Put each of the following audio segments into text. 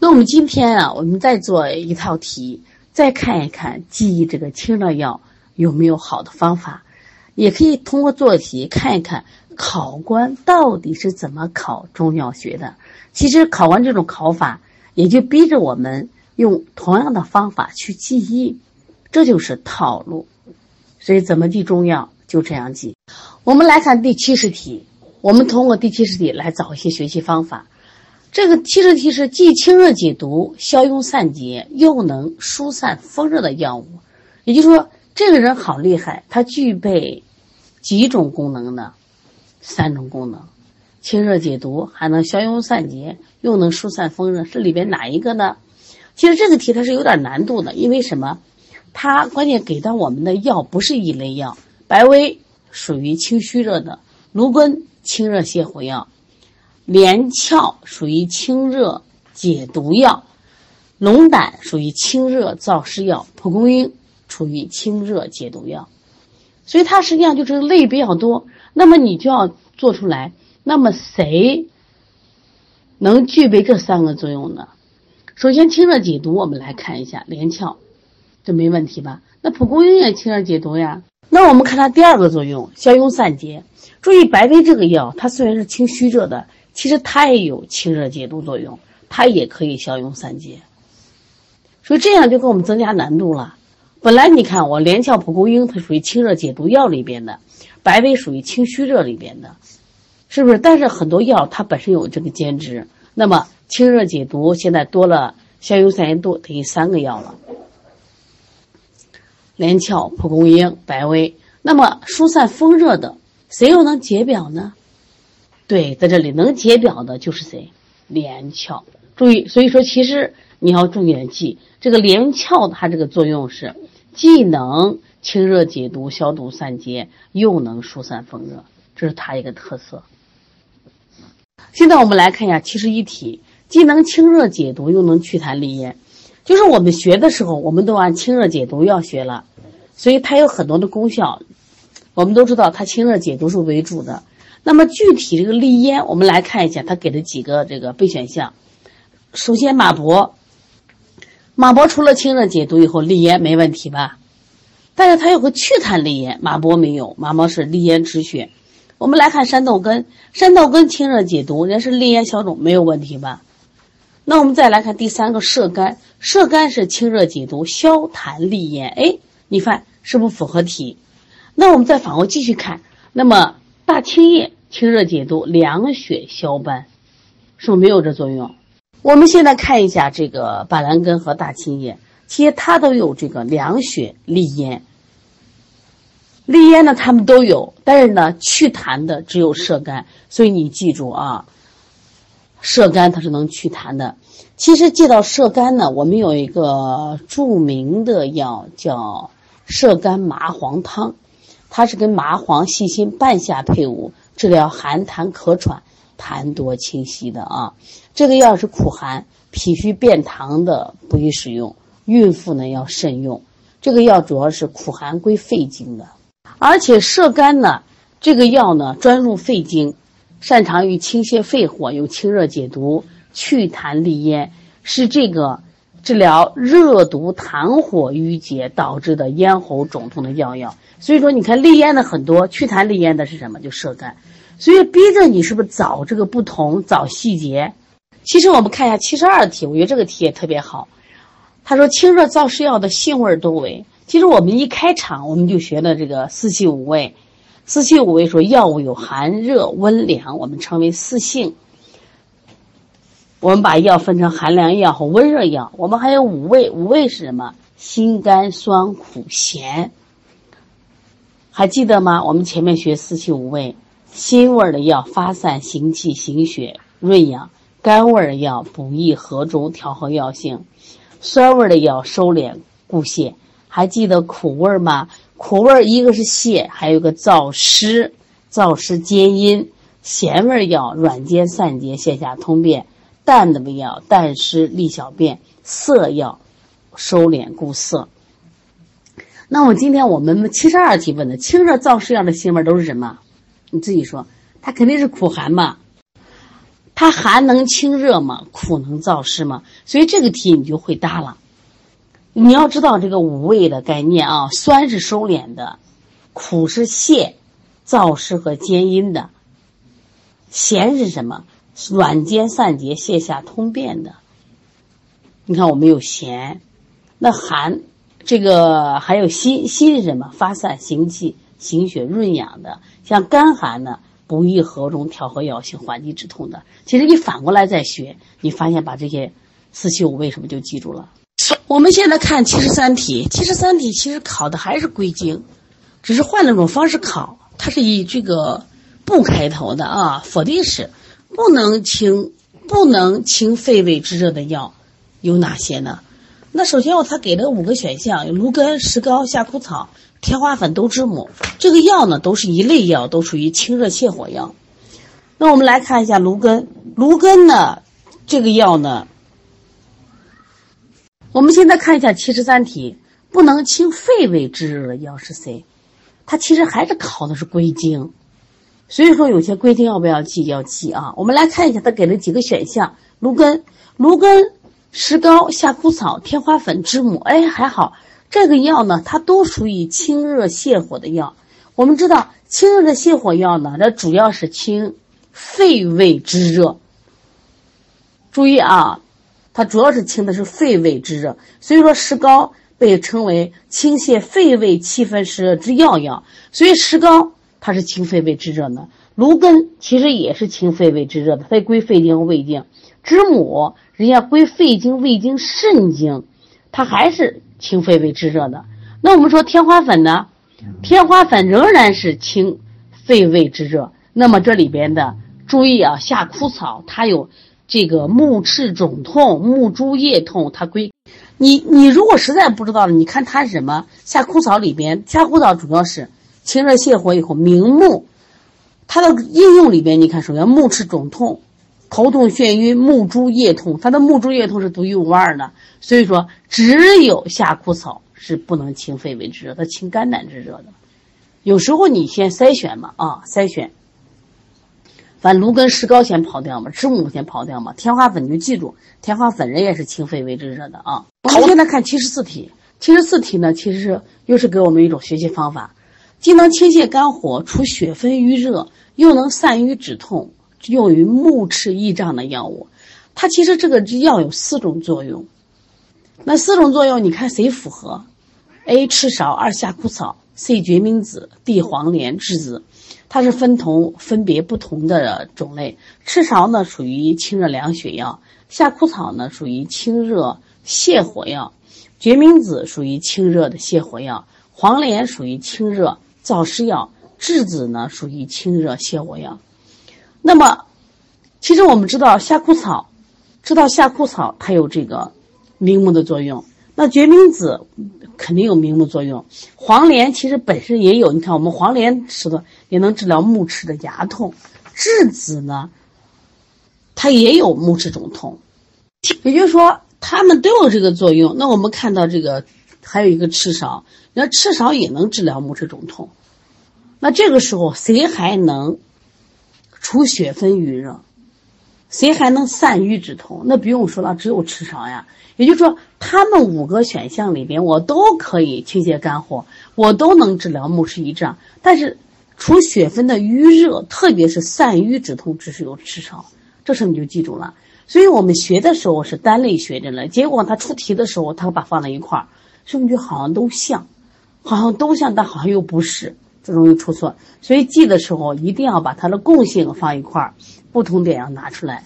那我们今天啊，我们再做一套题，再看一看记忆这个清热药有没有好的方法，也可以通过做题看一看考官到底是怎么考中药学的。其实考官这种考法，也就逼着我们用同样的方法去记忆，这就是套路。所以怎么记中药就这样记。我们来看第七十题，我们通过第七十题来找一些学习方法。这个七十题是既清热解毒、消痈散结，又能疏散风热的药物。也就是说，这个人好厉害，他具备几种功能呢？三种功能：清热解毒，还能消痈散结，又能疏散风热。这里边哪一个呢？其实这个题它是有点难度的，因为什么？它关键给到我们的药不是一类药。白薇属于清虚热的，芦根清热泻火药。连翘属于清热解毒药，龙胆属于清热燥湿药，蒲公英处于清热解毒药，所以它实际上就是类比较多。那么你就要做出来，那么谁能具备这三个作用呢？首先，清热解毒，我们来看一下连翘，这没问题吧？那蒲公英也清热解毒呀。那我们看它第二个作用，消痈散结。注意，白薇这个药，它虽然是清虚热的。其实它也有清热解毒作用，它也可以消痈散结，所以这样就给我们增加难度了。本来你看我连翘蒲公英它属于清热解毒药里边的，白薇属于清虚热里边的，是不是？但是很多药它本身有这个兼职，那么清热解毒现在多了消痈散结多等于三个药了，连翘蒲公英白薇，那么疏散风热的谁又能解表呢？对，在这里能解表的就是谁？连翘。注意，所以说其实你要重点记这个连翘，它这个作用是既能清热解毒、消毒散结，又能疏散风热，这是它一个特色。现在我们来看一下七十一题，既能清热解毒，又能祛痰利咽。就是我们学的时候，我们都按清热解毒要学了，所以它有很多的功效。我们都知道，它清热解毒是为主的。那么具体这个利咽，我们来看一下，他给的几个这个备选项。首先，马勃，马勃除了清热解毒以后，利咽没问题吧？但是它有个祛痰利咽，马勃没有，马博是利咽止血。我们来看山豆根，山豆根清热解毒，人家是利咽消肿，没有问题吧？那我们再来看第三个射干，射干是清热解毒、消痰利咽，哎，你看是不符合题？那我们再反过继续看，那么大青叶。清热解毒、凉血消斑，是不是没有这作用？我们现在看一下这个板蓝根和大青叶，其实它都有这个凉血利咽。利咽呢，它们都有，但是呢，祛痰的只有射干。所以你记住啊，射干它是能祛痰的。其实记到射干呢，我们有一个著名的药叫射干麻黄汤，它是跟麻黄、细辛、半夏配伍。治疗寒痰咳喘、痰多清晰的啊，这个药是苦寒、脾虚便溏的，不宜使用。孕妇呢要慎用。这个药主要是苦寒归肺经的，而且射干呢，这个药呢专入肺经，擅长于清泻肺火，有清热解毒、祛痰利咽，是这个治疗热毒痰火郁结导致的咽喉肿痛的药药。所以说，你看利咽的很多，祛痰利咽的是什么？就射干。所以逼着你是不是找这个不同，找细节？其实我们看一下七十二题，我觉得这个题也特别好。他说清热燥湿药的性味多为。其实我们一开场我们就学的这个四气五味。四气五味说药物有寒热温凉，我们称为四性。我们把药分成寒凉药和温热药。我们还有五味，五味是什么？辛甘酸苦咸。还记得吗？我们前面学四气五味。辛味的药发散行气行血润养，甘味的药补益和中调和药性，酸味的药收敛固泻。还记得苦味吗？苦味一个是泻，还有个燥湿，燥湿兼阴。咸味药软坚散结，泻下通便。淡的药淡湿利小便，涩药收敛固涩。那么今天我们七十二题问的清热燥湿药的性味都是什么？你自己说，它肯定是苦寒嘛。它寒能清热吗？苦能燥湿吗？所以这个题你就会答了。你要知道这个五味的概念啊，酸是收敛的，苦是泻，燥湿和坚阴的，咸是什么？软坚散结、泻下通便的。你看我们有咸，那寒，这个还有辛，辛是什么？发散行气、行血、润养的。像甘寒呢，补益和中、调和药性、缓急止痛的。其实你反过来再学，你发现把这些四气五味什么就记住了。我们现在看七十三题，七十三题其实考的还是归经，只是换了种方式考。它是以这个不开头的啊，否定式，不能清不能清肺胃之热的药有哪些呢？那首先我他给了五个选项，有芦根、石膏、夏枯草、天花粉、豆知母。这个药呢都是一类药，都属于清热泻火药。那我们来看一下芦根，芦根呢这个药呢。我们现在看一下七十三题，不能清肺胃之热的药是谁？它其实还是考的是归经，所以说有些规定要不要记？要记啊！我们来看一下，它给了几个选项：芦根、芦根、石膏、夏枯草、天花粉、知母。哎，还好，这个药呢，它都属于清热泻火的药。我们知道，清热的泻火药呢，这主要是清肺胃之热。注意啊！它主要是清的是肺胃之热，所以说石膏被称为清泻肺胃气分湿热之要药。所以石膏它是清肺胃之热的，芦根其实也是清肺胃之热的，它归肺经、胃经。知母人家归肺经、胃经、肾经，它还是清肺胃之热的。那我们说天花粉呢？天花粉仍然是清肺胃之热。那么这里边的注意啊，夏枯草它有。这个目赤肿痛、目珠液痛，它归你。你如果实在不知道了，你看它是什么？夏枯草里边，夏枯草主要是清热泻火以后明目。它的应用里边，你看首先目赤肿痛、头痛眩晕、目珠液痛，它的目珠液痛是独一无二的。所以说，只有夏枯草是不能清肺胃之热，它清肝胆之热的。有时候你先筛选嘛，啊，筛选。反正芦根、石膏先刨掉嘛，知母先刨掉嘛，天花粉你就记住，天花粉人也是清肺胃之热的啊。我们现在看七十四题，七十四题呢，其实是又是给我们一种学习方法，既能清泻肝火、除血分瘀热，又能散瘀止痛，用于目赤翳胀的药物。它其实这个药有四种作用，那四种作用你看谁符合？A. 赤芍，二夏枯草，C. 决明子，D. 黄连、栀子。它是分同分别不同的种类，赤芍呢属于清热凉血药，夏枯草呢属于清热泻火药，决明子属于清热的泻火药，黄连属于清热燥湿药，栀子呢属于清热泻火药。那么，其实我们知道夏枯草，知道夏枯草它有这个明目的作用。那决明子肯定有明目作用，黄连其实本身也有。你看，我们黄连吃的也能治疗目赤的牙痛，栀子呢，它也有目赤肿痛，也就是说，它们都有这个作用。那我们看到这个还有一个赤芍，那赤芍也能治疗目赤肿痛。那这个时候谁还能除血分瘀热？谁还能散瘀止痛？那不用说了，只有赤芍呀。也就是说，他们五个选项里边，我都可以清泻肝火，我都能治疗目赤翳胀。但是，除血分的瘀热，特别是散瘀止痛，只是有赤芍。这时候你就记住了。所以我们学的时候是单类学着呢，结果他出题的时候，他把放在一块儿，是不是就好像都像，好像都像，但好像又不是，容易出错。所以记的时候一定要把它的共性放一块儿，不同点要拿出来，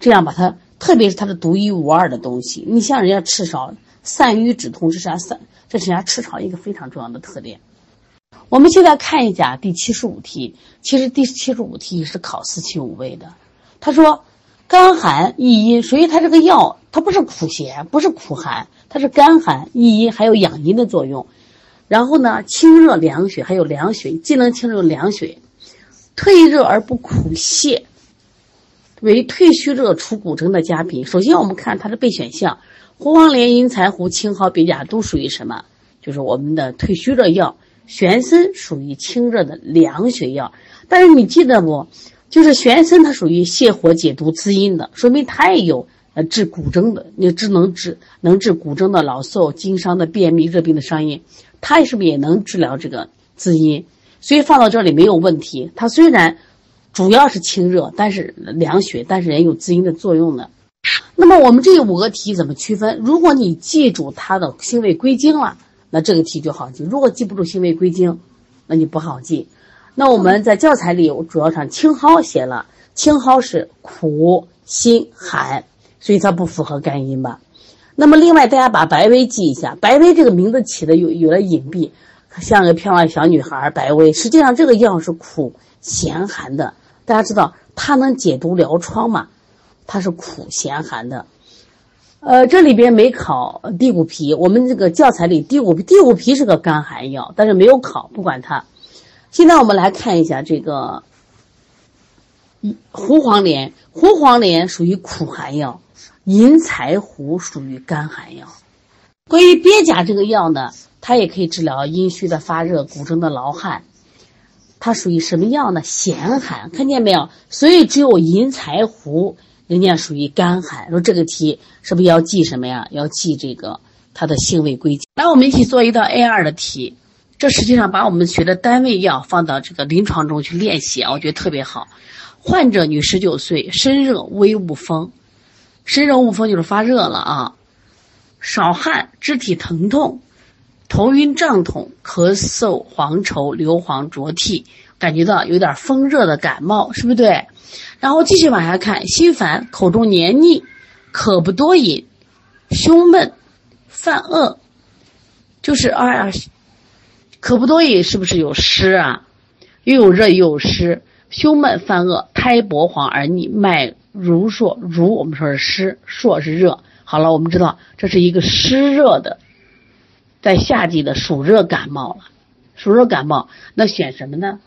这样把它。特别是它的独一无二的东西，你像人家赤芍散瘀止痛，这是人家散，这是人家赤芍一个非常重要的特点。我们现在看一下第七十五题，其实第七十五题是考四气五味的。他说，肝寒益阴，所以它这个药它不是苦咸，不是苦寒，它是肝寒益阴，还有养阴的作用。然后呢，清热凉血，还有凉血，既能清热凉血，退热而不苦泻。为退虚热、除骨蒸的佳品。首先，我们看它的备选项：胡黄连、银柴胡、青蒿、鳖甲都属于什么？就是我们的退虚热药。玄参属于清热的凉血药。但是你记得不？就是玄参，它属于泻火解毒滋阴的，说明它也有呃治骨蒸的，你只能治能治骨蒸的老瘦、经伤的便秘、热病的伤阴，它是不是也能治疗这个滋阴？所以放到这里没有问题。它虽然主要是清热，但是凉血，但是也有滋阴的作用的。那么我们这五个题怎么区分？如果你记住它的性味归经了，那这个题就好记；如果记不住性味归经，那你不好记。那我们在教材里我主要上青蒿写了，青蒿是苦、辛、寒，所以它不符合肝阴吧？那么另外大家把白薇记一下，白薇这个名字起的有有了隐蔽。像个漂亮小女孩，白薇。实际上，这个药是苦、咸、寒的。大家知道，它能解毒疗疮嘛？它是苦、咸、寒的。呃，这里边没考地骨皮。我们这个教材里，地骨皮，地骨皮是个甘寒药，但是没有考，不管它。现在我们来看一下这个胡黄连。胡黄连属于苦寒药，银柴胡属于甘寒药。关于鳖甲这个药呢？它也可以治疗阴虚的发热、骨症的劳汗，它属于什么药呢？咸寒，看见没有？所以只有银柴胡，人家属于干寒。说这个题是不是要记什么呀？要记这个它的性味归经。来，我们一起做一道 A 二的题。这实际上把我们学的单位药放到这个临床中去练习啊，我觉得特别好。患者女，十九岁，身热微恶风，身热恶风就是发热了啊，少汗，肢体疼痛。头晕胀痛、咳嗽、黄稠、流黄浊涕，感觉到有点风热的感冒，是不是对？然后继续往下看，心烦、口中黏腻、渴不多饮、胸闷、犯恶，就是哎呀，渴不多饮是不是有湿啊？又有热又有湿，胸闷犯恶，苔薄黄而腻，脉如数，如我们说是湿，数是热。好了，我们知道这是一个湿热的。在夏季的暑热感冒了，暑热感冒那选什么呢？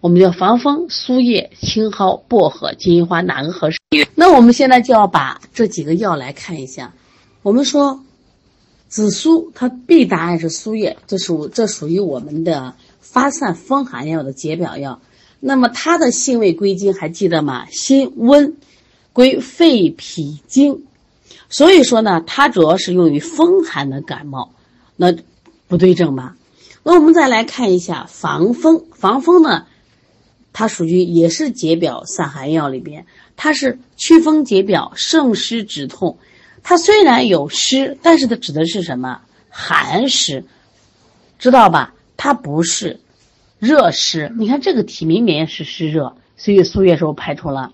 我们叫防风、苏叶、青蒿、薄荷、金银花，哪个合适？那我们现在就要把这几个药来看一下。我们说紫苏，它 B 答案是苏叶，这属这属于我们的发散风寒药的解表药。那么它的性味归经还记得吗？辛温，归肺脾经。所以说呢，它主要是用于风寒的感冒，那不对症吧？那我们再来看一下防风，防风呢，它属于也是解表散寒药里边，它是祛风解表、胜湿止痛。它虽然有湿，但是它指的是什么？寒湿，知道吧？它不是热湿。你看这个题明明是湿热，所以苏叶时候排除了。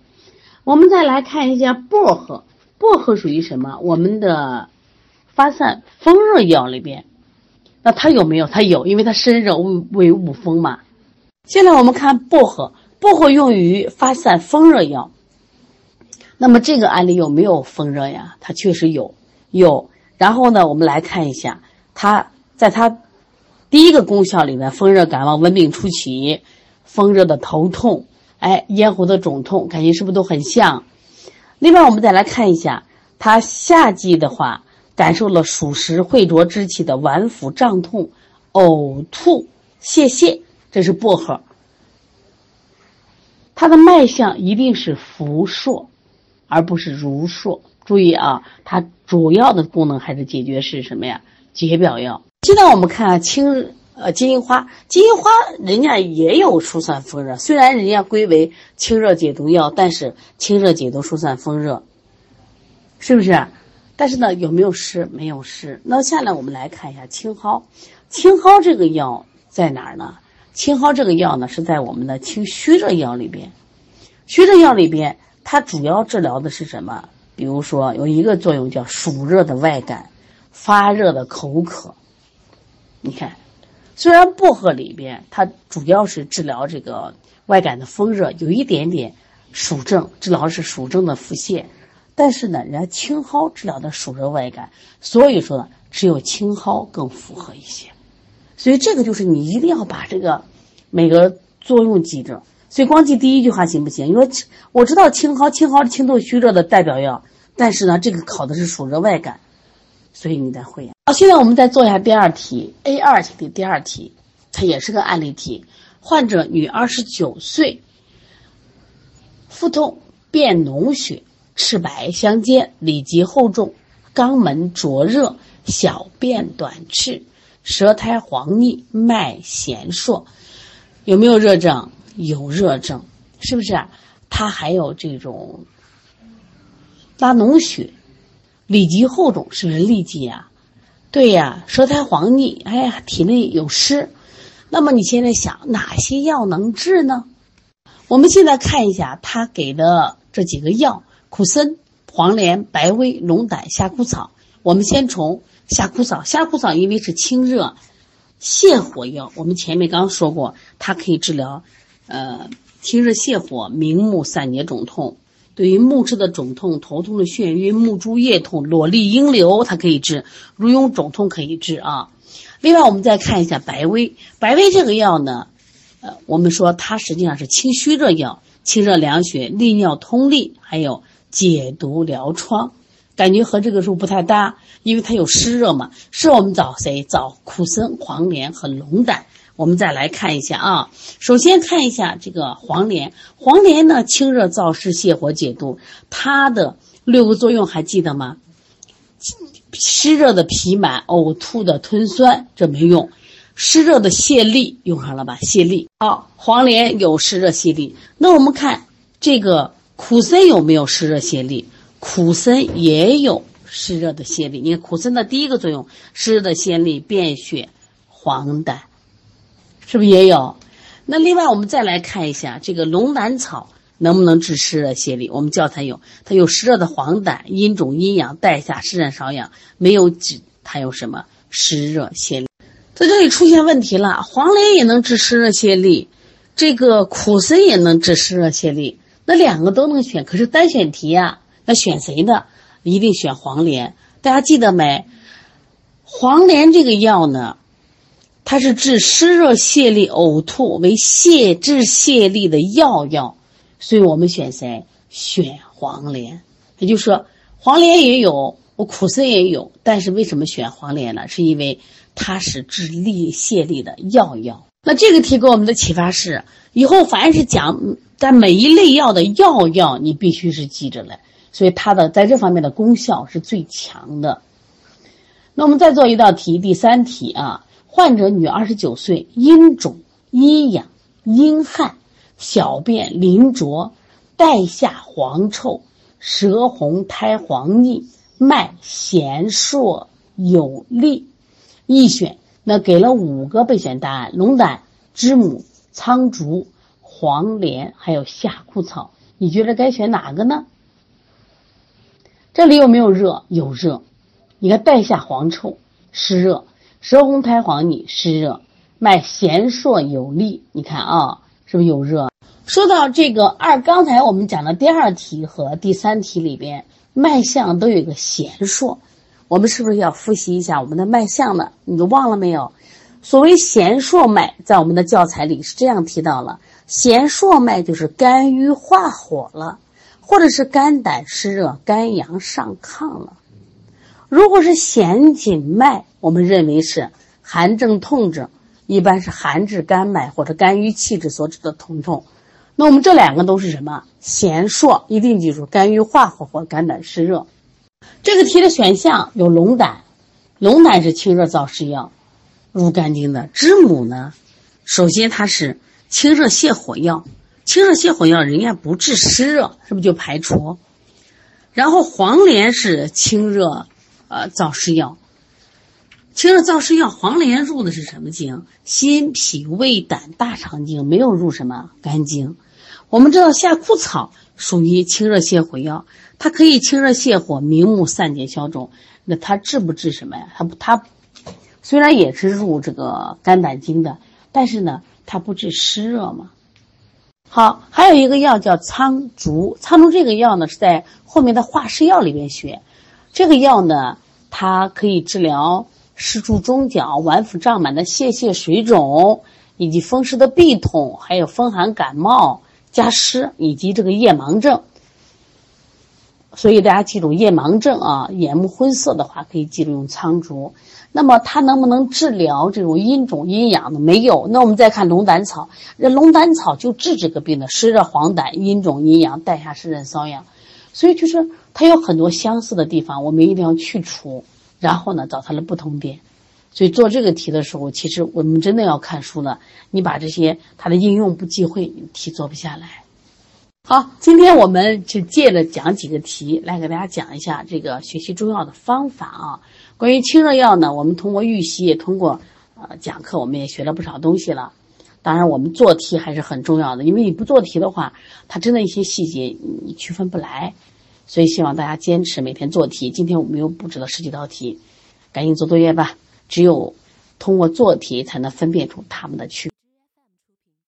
我们再来看一下薄荷。薄荷属于什么？我们的发散风热药里边，那它有没有？它有，因为它身热为恶风嘛。现在我们看薄荷，薄荷用于发散风热药。那么这个案例有没有风热呀？它确实有，有。然后呢，我们来看一下，它在它第一个功效里面，风热感冒、温病初期、风热的头痛，哎，咽喉的肿痛，感觉是不是都很像？另外，我们再来看一下，它夏季的话，感受了暑湿秽浊之气的脘腹胀痛、呕吐、泄泻，这是薄荷。它的脉象一定是浮数，而不是如数。注意啊，它主要的功能还是解决是什么呀？解表药。现在我们看清呃金银花，金银花人家也有疏散风热，虽然人家归为清热解毒药，但是清热解毒、疏散风热，是不是？但是呢，有没有湿？没有湿。那下来我们来看一下青蒿，青蒿这个药在哪儿呢？青蒿这个药呢是在我们的清虚热药里边，虚热药里边它主要治疗的是什么？比如说有一个作用叫暑热的外感，发热的口渴，你看。虽然薄荷里边它主要是治疗这个外感的风热，有一点点暑症，治疗是暑症的腹泻，但是呢，人家青蒿治疗的暑热外感，所以说，只有青蒿更符合一些。所以这个就是你一定要把这个每个作用记着。所以光记第一句话行不行？因为我知道青蒿，青蒿是清透虚热的代表药，但是呢，这个考的是暑热外感。所以你得会呀。好，现在我们再做一下第二题，A 二题的第二题，它也是个案例题。患者女，二十九岁，腹痛、便脓血、赤白相间、里急厚重、肛门灼热、小便短赤、舌苔黄腻、脉弦数，有没有热症？有热症，是不是？他还有这种拉脓血、里急厚重，是不是痢疾呀？对呀，舌苔黄腻，哎呀，体内有湿。那么你现在想哪些药能治呢？我们现在看一下他给的这几个药：苦参、黄连、白薇、龙胆、夏枯草。我们先从夏枯草，夏枯草因为是清热泻火药，我们前面刚说过，它可以治疗呃清热泻火、明目散结肿痛。对于目赤的肿痛、头痛的眩晕、目珠液痛、裸痢阴流，它可以治；如痈肿痛可以治啊。另外，我们再看一下白薇。白薇这个药呢，呃，我们说它实际上是清虚热药，清热凉血、利尿通利，还有解毒疗疮。感觉和这个是不太搭，因为它有湿热嘛。是我们找谁？找苦参、黄连和龙胆。我们再来看一下啊，首先看一下这个黄连。黄连呢，清热燥湿、泻火解毒，它的六个作用还记得吗？湿热的脾满、呕吐的吞酸，这没用；湿热的泻痢用上了吧？泻痢。好，黄连有湿热泻痢。那我们看这个苦参有没有湿热泻痢？苦参也有湿热的泻痢。你看苦参的第一个作用，湿热的泻痢、便血、黄疸，是不是也有？那另外我们再来看一下这个龙胆草。能不能治湿热泻痢？我们教材有，它有湿热的黄疸，阴肿阴阳，带下湿疹瘙痒，没有指它有什么湿热泻痢。在这里出现问题了，黄连也能治湿热泻痢，这个苦参也能治湿热泻痢，那两个都能选，可是单选题呀，那选谁呢？一定选黄连。大家记得没？黄连这个药呢，它是治湿热泻痢、呕吐为泻治泻痢的药药。所以我们选谁？选黄连。也就是说，黄连也有，我苦参也有，但是为什么选黄连呢？是因为它是治痢泻痢的药药。那这个题给我们的启发是：以后凡是讲在每一类药的药药，你必须是记着来。所以它的在这方面的功效是最强的。那我们再做一道题，第三题啊，患者女，二十九岁，阴肿、阴痒、阴汗。小便淋浊，带下黄臭，舌红苔黄腻，脉弦数有力，易选。那给了五个备选答案：龙胆、知母、苍竹、黄连，还有夏枯草。你觉得该选哪个呢？这里有没有热？有热。你看带下黄臭，湿热；舌红苔黄腻，湿热；脉弦数有力。你看啊，是不是有热？说到这个二，刚才我们讲的第二题和第三题里边，脉象都有一个弦数，我们是不是要复习一下我们的脉象呢？你都忘了没有？所谓弦数脉，在我们的教材里是这样提到了：弦数脉就是肝郁化火了，或者是肝胆湿热、肝阳上亢了。如果是弦紧脉，我们认为是寒症痛症，一般是寒滞肝脉或者肝郁气滞所致的疼痛。那我们这两个都是什么？弦数，一定记住，肝郁化火或肝胆湿热。这个题的选项有龙胆，龙胆是清热燥湿药，入肝经的。知母呢，首先它是清热泻火药，清热泻火药人家不治湿热，是不是就排除？然后黄连是清热，呃，燥湿药，清热燥湿药，黄连入的是什么经？心、脾、胃、胆、大肠经，没有入什么肝经。我们知道夏枯草属于清热泻火药，它可以清热泻火、明目散结消肿。那它治不治什么呀？它它虽然也是入这个肝胆经的，但是呢，它不治湿热嘛。好，还有一个药叫苍竹，苍竹这个药呢是在后面的化湿药里边学。这个药呢，它可以治疗湿注中焦、脘腹胀满的泄泻水肿，以及风湿的痹痛，还有风寒感冒。加湿以及这个夜盲症，所以大家记住夜盲症啊，眼目昏涩的话可以记住用苍术。那么它能不能治疗这种阴肿阴阳呢？没有。那我们再看龙胆草，这龙胆草就治这个病的，湿热黄疸、阴肿阴阳、带下湿疹瘙痒。所以就是它有很多相似的地方，我们一定要去除，然后呢找它的不同点。所以做这个题的时候，其实我们真的要看书了。你把这些它的应用不忌讳，题做不下来。好，今天我们就借着讲几个题来给大家讲一下这个学习中药的方法啊。关于清热药呢，我们通过预习，也通过呃讲课，我们也学了不少东西了。当然，我们做题还是很重要的，因为你不做题的话，它真的一些细节你区分不来。所以希望大家坚持每天做题。今天我们又布置了十几道题，赶紧做作业吧。只有通过做题，才能分辨出它们的区。